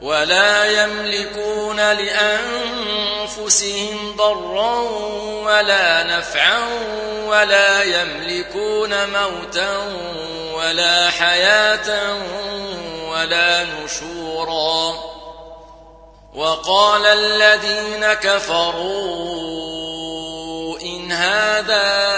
ولا يملكون لأنفسهم ضرا ولا نفعا ولا يملكون موتا ولا حياة ولا نشورا. وقال الذين كفروا إن هذا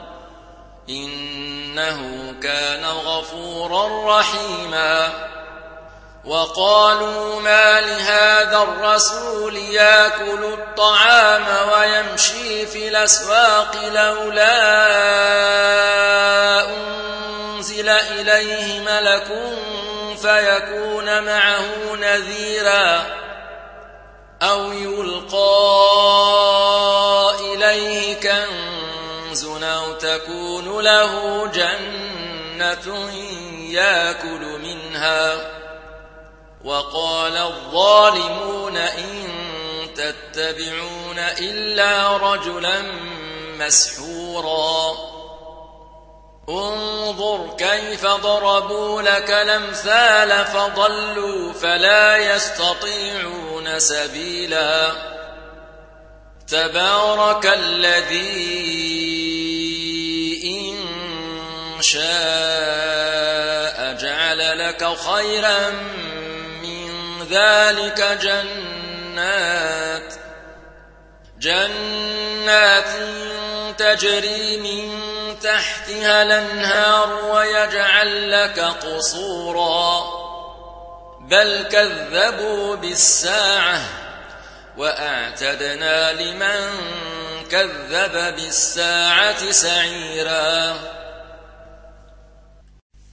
إنه كان غفورا رحيما. وقالوا ما لهذا الرسول ياكل الطعام ويمشي في الأسواق لولا أنزل إليه ملك فيكون معه نذيرا أو يلقى إليه كنز أو تكون له جنة يأكل منها. وقال الظالمون إن تتبعون إلا رجلا مسحورا. انظر كيف ضربوا لك الأمثال فضلوا فلا يستطيعون سبيلا. تبارك الذي شاء جعل لك خيرا من ذلك جنات جنات تجري من تحتها الأنهار ويجعل لك قصورا. بل كذبوا بالساعة وأعتدنا لمن كذب بالساعة سعيرا.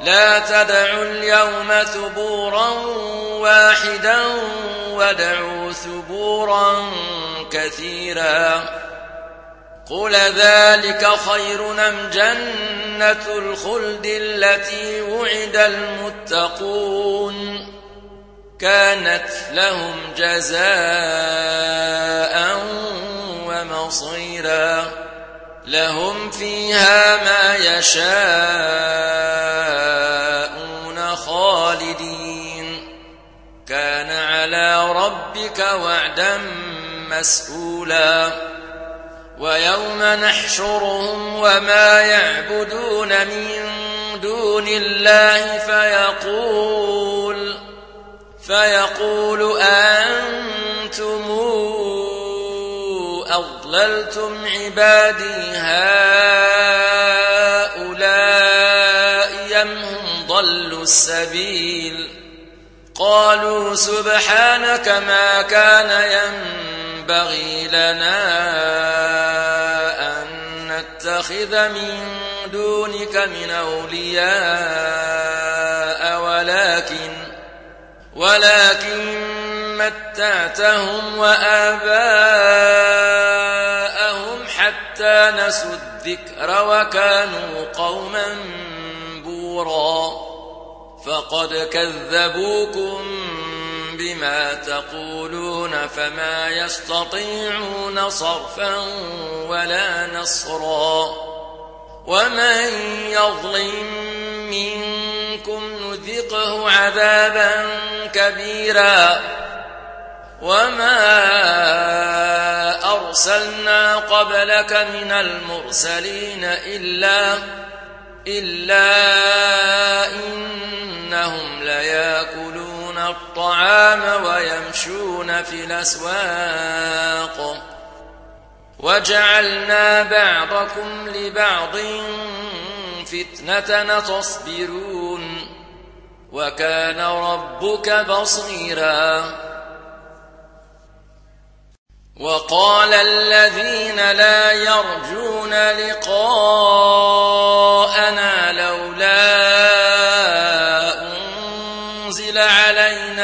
لا تدعوا اليوم ثبورا واحدا ودعوا ثبورا كثيرا قل ذلك خير أم جنة الخلد التي وعد المتقون كانت لهم جزاء ومصيرا لهم فيها ما يشاءون مسئولا ويوم نحشرهم وما يعبدون من دون الله فيقول فيقول أنتم أضللتم عبادي هؤلاء يم هم ضلوا السبيل؟ قالوا سبحانك ما كان ينبغي لنا أن نتخذ من دونك من أولياء ولكن ولكن متعتهم وآباءهم حتى نسوا الذكر وكانوا قوما بورا. فقد كذبوكم بما تقولون فما يستطيعون صرفا ولا نصرا ومن يظلم منكم نذقه عذابا كبيرا وما أرسلنا قبلك من المرسلين إلا إلا إنهم ليأكلون الطعام ويمشون في الأسواق. وجعلنا بعضكم لبعض فتنة تصبرون. وكان ربك بصيرا. وقال الذين لا يرجون لقاءنا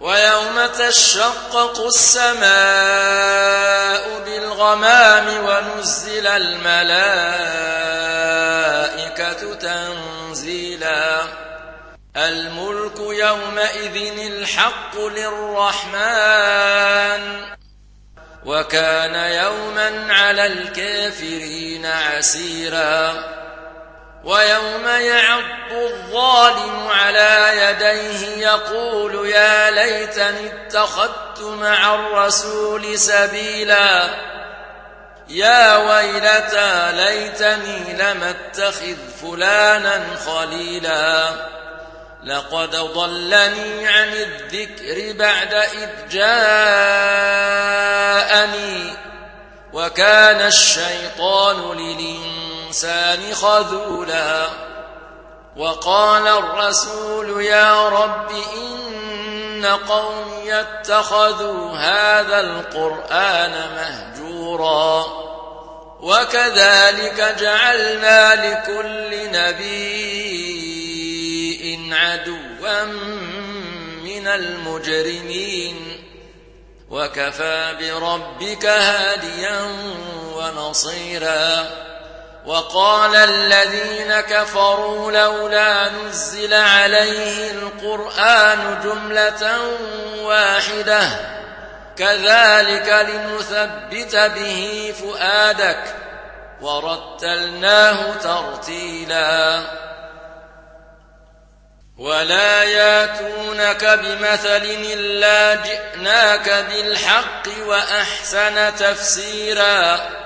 ويوم تشقق السماء بالغمام ونزل الملائكة تنزيلا. الملك يومئذ الحق للرحمن. وكان يوما على الكافرين عسيرا. ويوم يعض الظالم على يديه يقول يا ليتني اتخذت مع الرسول سبيلا. يا ويلتى ليتني لم اتخذ فلانا خليلا. لقد ضلني عن الذكر بعد إذ جاءني. وكان الشيطان للإنسان خذولا. وقال الرسول يا رب إن قومي اتخذوا هذا القرآن مهجورا وكذلك جعلنا لكل نبي عدوا من المجرمين وكفى بربك هاديا ونصيرا وقال الذين كفروا لولا نزل عليه القرآن جملة واحدة. كذلك لنثبت به فؤادك. ورتلناه ترتيلا. ولا ياتونك بمثل إلا جئناك بالحق وأحسن تفسيرا.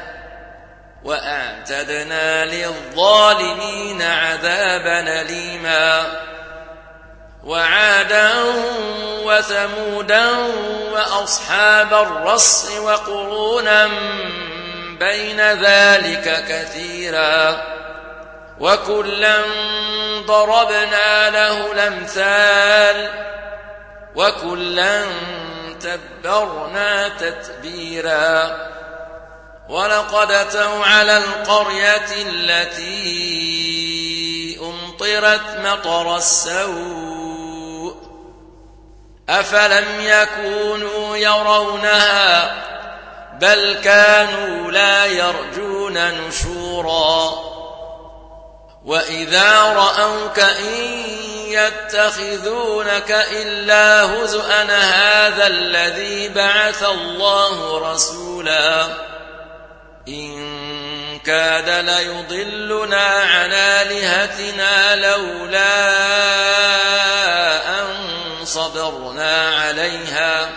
وأعتدنا للظالمين عذابا أليما. وعادا وثمودا وأصحاب الرص وقرونا بين ذلك كثيرا. وكلا ضربنا له الأمثال. وكلا تبرنا تتبيرا. ولقد أتوا على القرية التي أمطرت مطر السوء أفلم يكونوا يرونها بل كانوا لا يرجون نشورا وإذا رأوك إن يتخذونك إلا هزءا هذا الذي بعث الله رسولا إن كاد ليضلنا عن آلهتنا لولا أن صبرنا عليها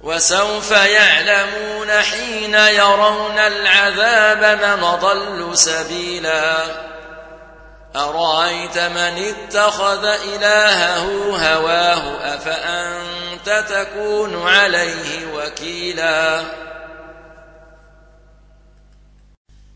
وسوف يعلمون حين يرون العذاب من ضل سبيلا أرأيت من اتخذ إلهه هواه أفأنت تكون عليه وكيلا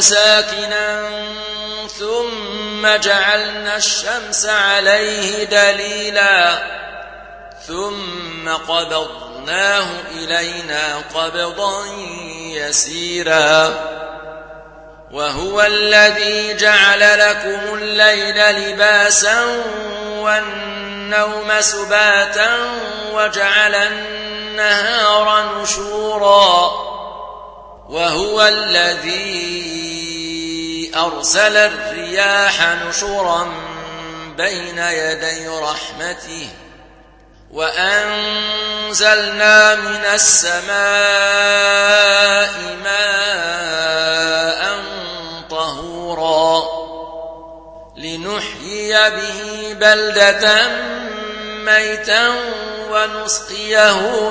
ساكنا ثم جعلنا الشمس عليه دليلا ثم قبضناه إلينا قبضا يسيرا وهو الذي جعل لكم الليل لباسا والنوم سباتا وجعل النهار نشورا وهو الذي أرسل الرياح نشرا بين يدي رحمته وأنزلنا من السماء ماء طهورا لنحيي به بلدة ميتا ونسقيه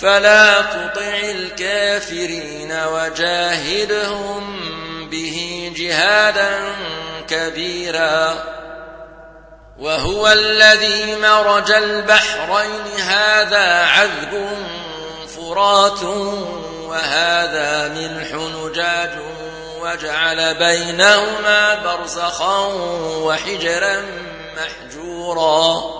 فلا تطع الكافرين وجاهدهم به جهادا كبيرا. وهو الذي مرج البحرين هذا عذب فرات وهذا ملح نجاج وجعل بينهما برزخا وحجرا محجورا.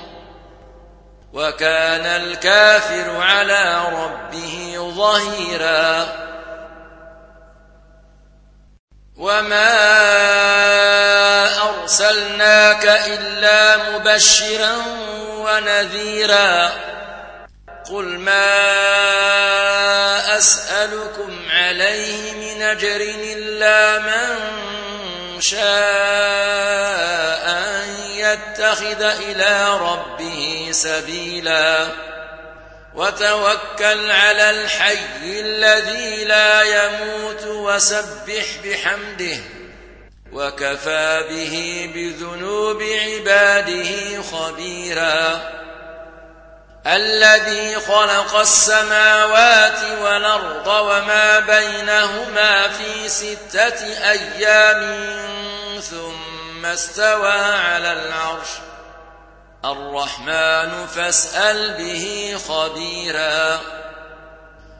وكان الكافر على ربه ظهيرا. وما أرسلناك إلا مبشرا ونذيرا. قل ما أسألكم عليه من أجر إلا من شاء. يتخذ إلى ربه سبيلا. وتوكل على الحي الذي لا يموت وسبح بحمده. وكفى به بذنوب عباده خبيرا. الذي خلق السماوات والأرض وما بينهما في ستة أيام ثم استوى على العرش. الرحمن فاسأل به خبيرا.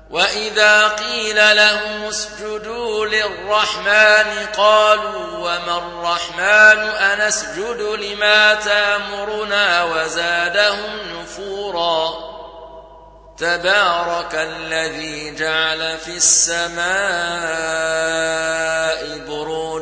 وإذا قيل لهم اسجدوا للرحمن قالوا وما الرحمن أنسجد لما تأمرنا وزادهم نفورا. تبارك الذي جعل في السماء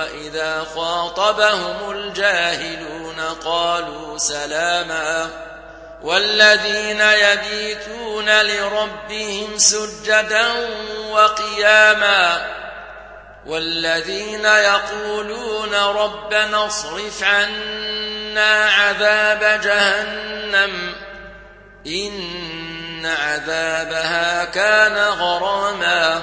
وإذا خاطبهم الجاهلون قالوا سلاما والذين يبيتون لربهم سجدا وقياما والذين يقولون ربنا اصرف عنا عذاب جهنم إن عذابها كان غراما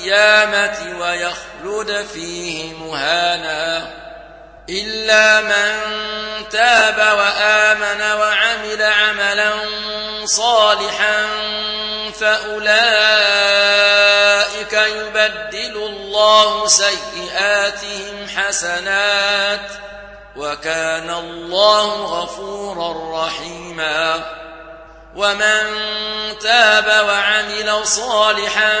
القيامة ويخلد فيه مهانا. إلا من تاب وآمن وعمل عملا صالحا فأولئك يبدل الله سيئاتهم حسنات. وكان الله غفورا رحيما. ومن تاب وعمل صالحا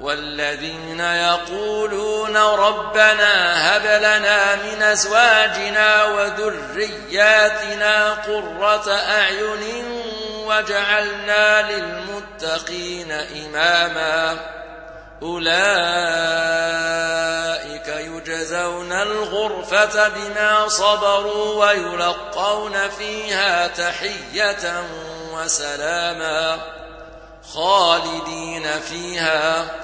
والذين يقولون ربنا هب لنا من أزواجنا وذرياتنا قرة أعين وجعلنا للمتقين إماما أولئك يجزون الغرفة بما صبروا ويلقون فيها تحية وسلاما خالدين فيها